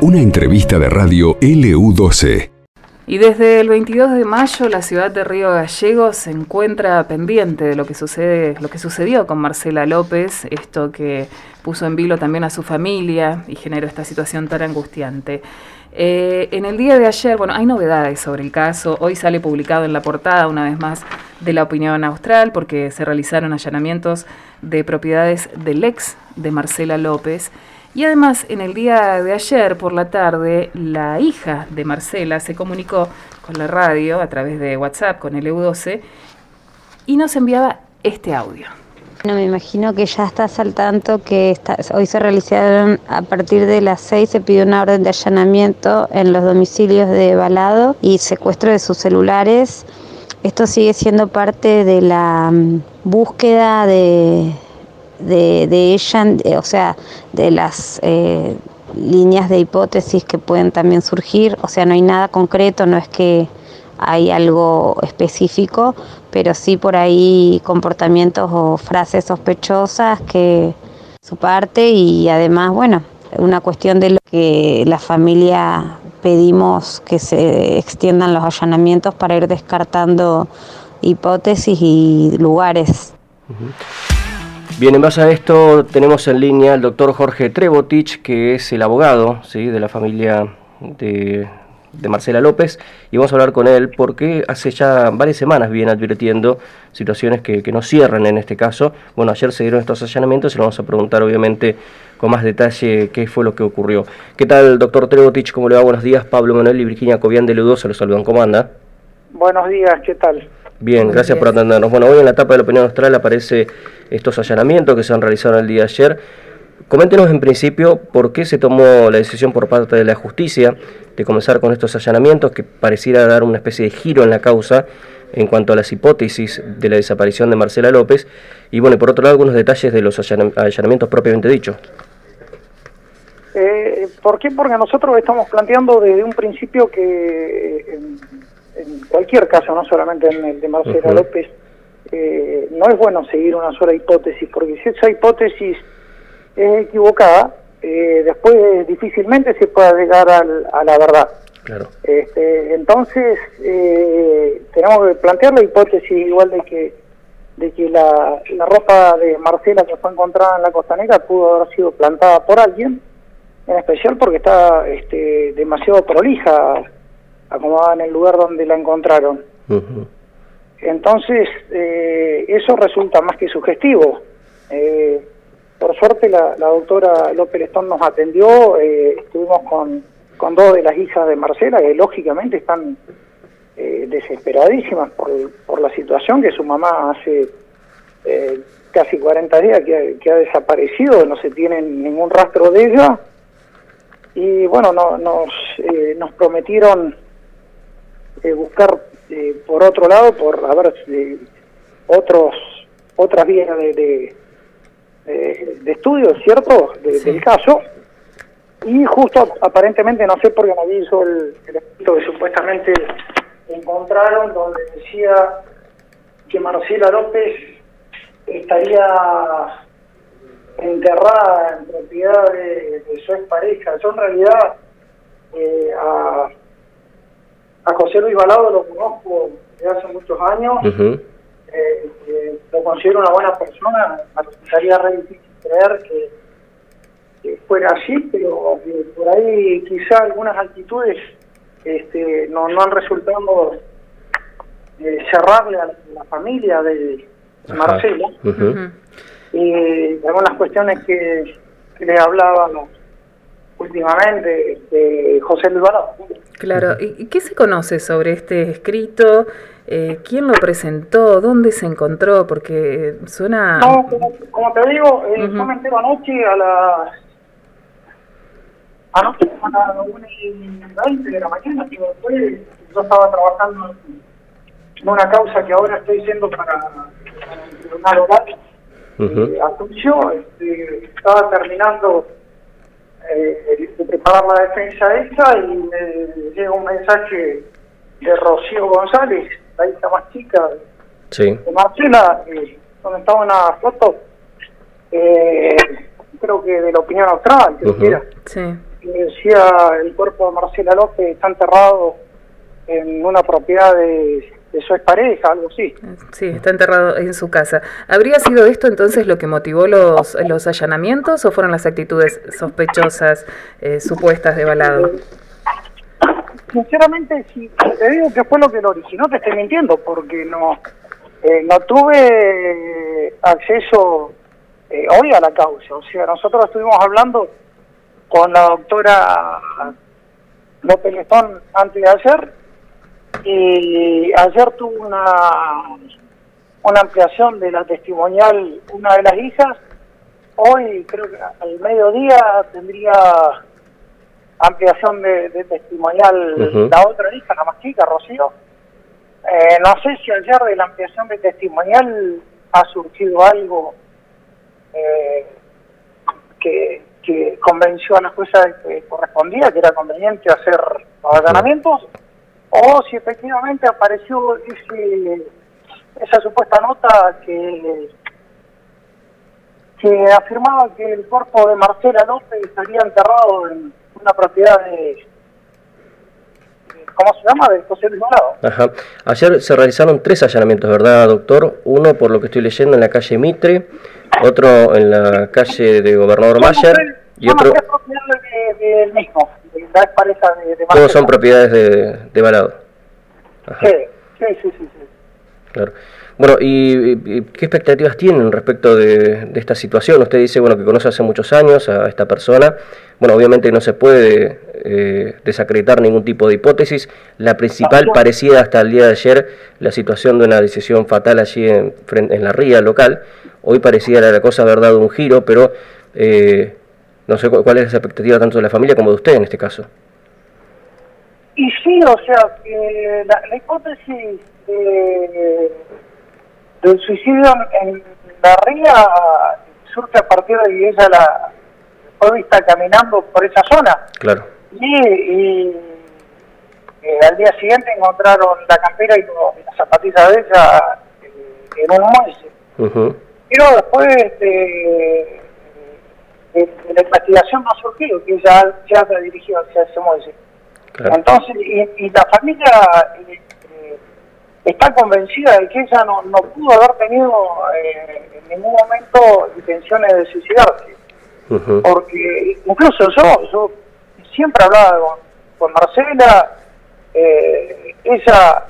Una entrevista de radio LU12. Y desde el 22 de mayo la ciudad de Río Gallegos se encuentra pendiente de lo que sucede, lo que sucedió con Marcela López, esto que puso en vilo también a su familia y generó esta situación tan angustiante. Eh, en el día de ayer, bueno, hay novedades sobre el caso. Hoy sale publicado en la portada, una vez más, de la opinión austral, porque se realizaron allanamientos de propiedades del ex de Marcela López. Y además, en el día de ayer por la tarde, la hija de Marcela se comunicó con la radio a través de WhatsApp con el EU12 y nos enviaba este audio. No me imagino que ya estás al tanto que hoy se realizaron a partir de las 6 se pidió una orden de allanamiento en los domicilios de Balado y secuestro de sus celulares. Esto sigue siendo parte de la mm, búsqueda de, de, ella, o sea, de las eh, líneas de hipótesis que pueden también surgir, o sea, no hay nada concreto, no es que hay algo específico, pero sí por ahí comportamientos o frases sospechosas que su parte y además, bueno, una cuestión de lo que la familia pedimos que se extiendan los allanamientos para ir descartando hipótesis y lugares. Bien, en base a esto tenemos en línea al doctor Jorge Trebotich, que es el abogado de la familia de, Marcela López, y vamos a hablar con él porque hace ya varias semanas viene advirtiendo situaciones que, no cierran en este caso. Bueno, ayer se dieron estos allanamientos y le vamos a preguntar obviamente con más detalle qué fue lo que ocurrió. ¿Qué tal, doctor Trebotich? ¿Cómo le va? Buenos días. Pablo Manuel y Virginia Cobian de Ludo se los saludan. ¿Cómo anda? Buenos días, ¿qué tal? Bien, gracias por atendernos. Bueno, hoy en la etapa de la opinión austral aparece estos allanamientos que se han realizado el día de ayer. Coméntenos en principio por qué se tomó la decisión por parte de la justicia de comenzar con estos allanamientos que pareciera dar una especie de giro en la causa en cuanto a las hipótesis de la desaparición de Marcela López y bueno, por otro lado algunos detalles de los allanamientos propiamente dichos. Eh, ¿Por qué? Porque nosotros estamos planteando desde un principio que en cualquier caso, no solamente en el de Marcela López, eh, no es bueno seguir una sola hipótesis, porque si esa hipótesis es equivocada, eh, después difícilmente se pueda llegar a la verdad. Claro. Este, entonces, eh, tenemos que plantear la hipótesis igual de que de que la, la ropa de Marcela que fue encontrada en la costanera pudo haber sido plantada por alguien, en especial porque está este, demasiado prolija acomodada en el lugar donde la encontraron. Entonces, eh, eso resulta más que sugestivo. Eh, por suerte, la, doctora López Lestón nos atendió, eh, estuvimos con, con dos de las hijas de Marcela, que lógicamente están desesperadísimas por, por la situación, que su mamá hace casi 40 días que, que, ha desaparecido, no se tiene ningún rastro de ella. Y bueno, no, nos, nos prometieron eh, buscar eh, por otro lado, por a ver otros otras vías de, de estudio, ¿cierto?, del caso. Y justo aparentemente, no sé por qué me hizo el, el escrito que supuestamente encontraron, donde decía que Marcela López estaría enterrada en propiedad de, su expareja. Yo en realidad eh, a a José Luis Balado lo conozco desde hace muchos años. Eh, eh, lo considero una buena persona. Me resultaría re difícil creer que, fuera así, pero eh, por ahí quizá algunas actitudes este, no, no han resultado cerrarle a la familia de Marcelo. Y algunas cuestiones que, que les hablaba últimamente de José Luis. Claro, ¿y qué se conoce sobre este escrito? Eh, ¿Quién lo presentó? ¿Dónde se encontró? Porque suena... No, como, te digo, eh, yo me entero anoche a las... Anoche a las 1 y 20 de la mañana, que después yo estaba trabajando en una causa que ahora estoy haciendo para, el Tribunal Oral. Uh Asunción, este, estaba terminando eh, preparar la defensa esta y me llega un mensaje de Rocío González, la hija más chica de Marcela, donde estaba una foto eh, creo que de la opinión austral, que. Sí. Y decía, el cuerpo de Marcela López está enterrado en una propiedad de, su expareja, algo así. Sí, está enterrado en su casa. ¿Habría sido esto entonces lo que motivó los, los allanamientos o fueron las actitudes sospechosas, eh, supuestas de Balado? Sinceramente, si te digo que fue lo que lo originó, te estoy mintiendo, porque no, eh, no tuve acceso eh, hoy a la causa. O sea, nosotros estuvimos hablando con la doctora López Lestón antes de ayer y ayer tuvo una, una ampliación de la testimonial una de las hijas. Hoy creo que al mediodía tendría ampliación de, testimonial la otra hija, la más chica, Rocío. Eh, no sé si ayer de la ampliación de testimonial ha surgido algo eh, que, que, convenció a la jueza que correspondía, que era conveniente hacer allanamientos, o si efectivamente apareció esa supuesta nota que, que afirmaba que el cuerpo de Marcela López estaría enterrado en una propiedad de ¿cómo se llama? De José Luis Ajá. Ayer se realizaron tres allanamientos, ¿verdad, doctor? Uno, por lo que estoy leyendo, en la calle Mitre, otro en la calle de Gobernador Mayer y otro... del mismo, de, de Todos son propiedades de, de Balado. Sí, sí, sí, sí, Claro. Bueno, ¿y, qué expectativas tienen respecto de, de, esta situación? Usted dice, bueno, que conoce hace muchos años a esta persona. Bueno, obviamente no se puede eh, desacreditar ningún tipo de hipótesis. La principal parecía hasta el día de ayer la situación de una decisión fatal allí en, en la ría local. Hoy parecía la cosa haber dado un giro, pero eh, no sé cuál es la expectativa tanto de la familia como de usted en este caso. Y sí, o sea, que la, hipótesis del suicidio en la ría surge a partir de que ella la fue vista caminando por esa zona. Claro. Y, eh, al día siguiente encontraron la campera y, las zapatillas de ella eh, en un muelle. Pero después este, de, la investigación no ha surgido que ella se haya dirigido hacia ese muelle. Entonces, y, la familia eh, está convencida de que ella no, no pudo haber tenido en ningún momento intenciones de suicidarse. Porque incluso yo, yo siempre hablaba con, Marcela, eh, ella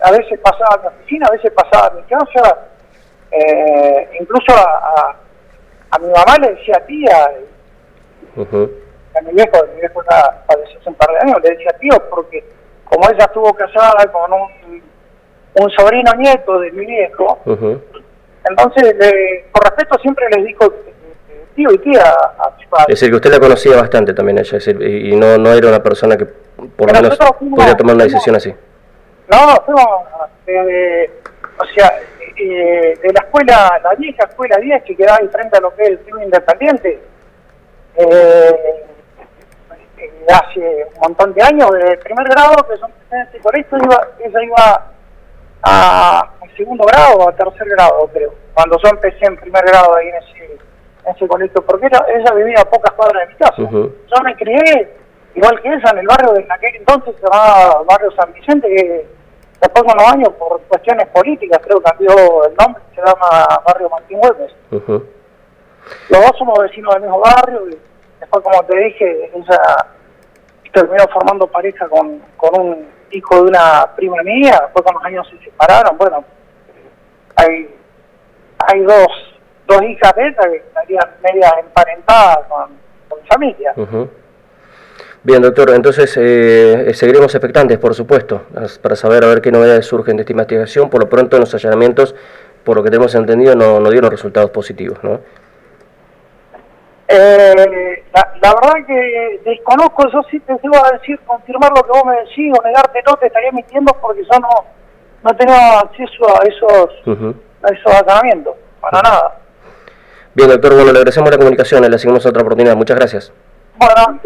a veces pasaba a mi oficina, a veces pasaba a mi casa, eh, incluso a, a, mi mamá le decía tía, a mi viejo, mi viejo ya falleció hace un par de años, le decía tío, porque como ella estuvo casada con un, un sobrino nieto de mi viejo, entonces por respeto siempre les dijo tío y tía a Es decir, que usted la conocía bastante también ella, y no, no era una persona que por lo menos podía tomar una decisión así. No, fuimos, eh, o sea, eh, de la escuela, la vieja escuela 10 que quedaba enfrente a lo que es el club independiente, eh, hace un montón de años, de primer grado, que son en este colegio, iba, ella iba a, segundo grado o a tercer grado, creo, cuando yo empecé en primer grado ahí en ese ese colegio, porque ella vivía a pocas cuadras de mi casa. Yo me crié, igual que ella, en el barrio de aquel entonces se llamaba Barrio San Vicente, que después de unos años, por cuestiones políticas, creo que cambió el nombre, se llama Barrio Martín Hueves. Los dos somos vecinos del mismo barrio, y después, como te dije, ella terminó formando pareja con, con un hijo de una prima mía, después con los años se separaron, bueno, hay, hay dos dos hijas de ella que estarían media emparentadas con, con mi familia. Bien, doctor, entonces eh, seguiremos expectantes, por supuesto, para saber a ver qué novedades surgen de esta investigación. Por lo pronto, los allanamientos, por lo que tenemos entendido, no, no dieron resultados positivos, ¿no? Eh, la, verdad que desconozco, yo sí te iba a decir, confirmar lo que vos me decís o negarte no, te estaría mintiendo porque yo no, no tenía acceso a esos, a esos allanamientos, para nada. Bien, doctor, bueno, le agradecemos la comunicación, le seguimos otra oportunidad. Muchas gracias. Bueno.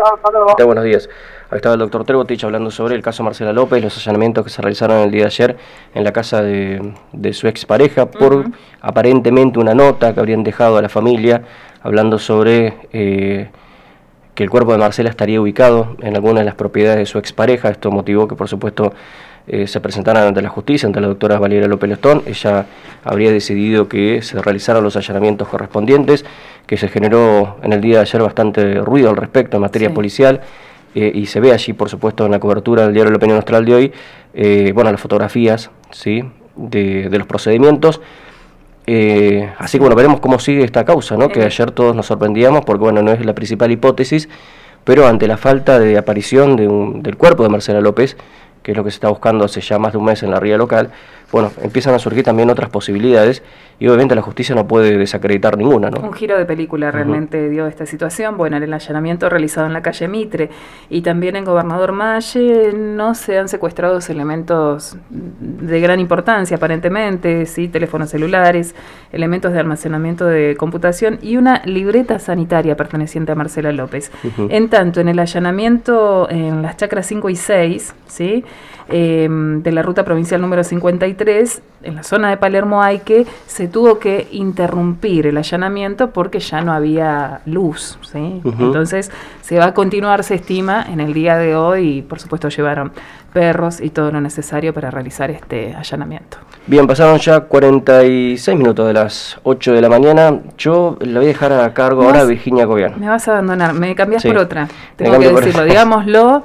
Buenos días. Ahí estaba el doctor Trebotich hablando sobre el caso Marcela López, los allanamientos que se realizaron el día de ayer en la casa de, su expareja por aparentemente una nota que habrían dejado a la familia hablando sobre eh, que el cuerpo de Marcela estaría ubicado en alguna de las propiedades de su expareja. Esto motivó que, por supuesto, eh, se presentaran ante la justicia, ante la doctora Valeria López Lestón. Ella habría decidido que se realizaran los allanamientos correspondientes, que se generó en el día de ayer bastante ruido al respecto en materia policial. Eh, y se ve allí, por supuesto, en la cobertura del diario La Opinión Austral de hoy, eh, bueno, las fotografías ¿sí? de, los procedimientos. así que bueno, veremos cómo sigue esta causa, ¿no? que ayer todos nos sorprendíamos porque bueno, no es la principal hipótesis, pero ante la falta de aparición de un, del cuerpo de Marcela López, que es lo que se está buscando hace ya más de un mes en la ría local, bueno, empiezan a surgir también otras posibilidades y obviamente la justicia no puede desacreditar ninguna. ¿no? Un giro de película realmente dio esta situación. Bueno, en el allanamiento realizado en la calle Mitre y también en Gobernador Malle no se han secuestrado elementos de gran importancia aparentemente, sí, teléfonos celulares, elementos de almacenamiento de computación y una libreta sanitaria perteneciente a Marcela López. En tanto, en el allanamiento en las chacras 5 y 6, ¿sí? Em, de la ruta provincial número 53, en la zona de Palermo hay que se tuvo que interrumpir el allanamiento porque ya no había luz. ¿sí? Entonces se va a continuar, se estima, en el día de hoy y por supuesto llevaron perros y todo lo necesario para realizar este allanamiento. Bien, pasaron ya 46 minutos de las 8 de la mañana. Yo le voy a dejar a cargo ahora a Virginia Cobian. Me vas a abandonar, me cambias por otra. Tengo que decirlo, digámoslo.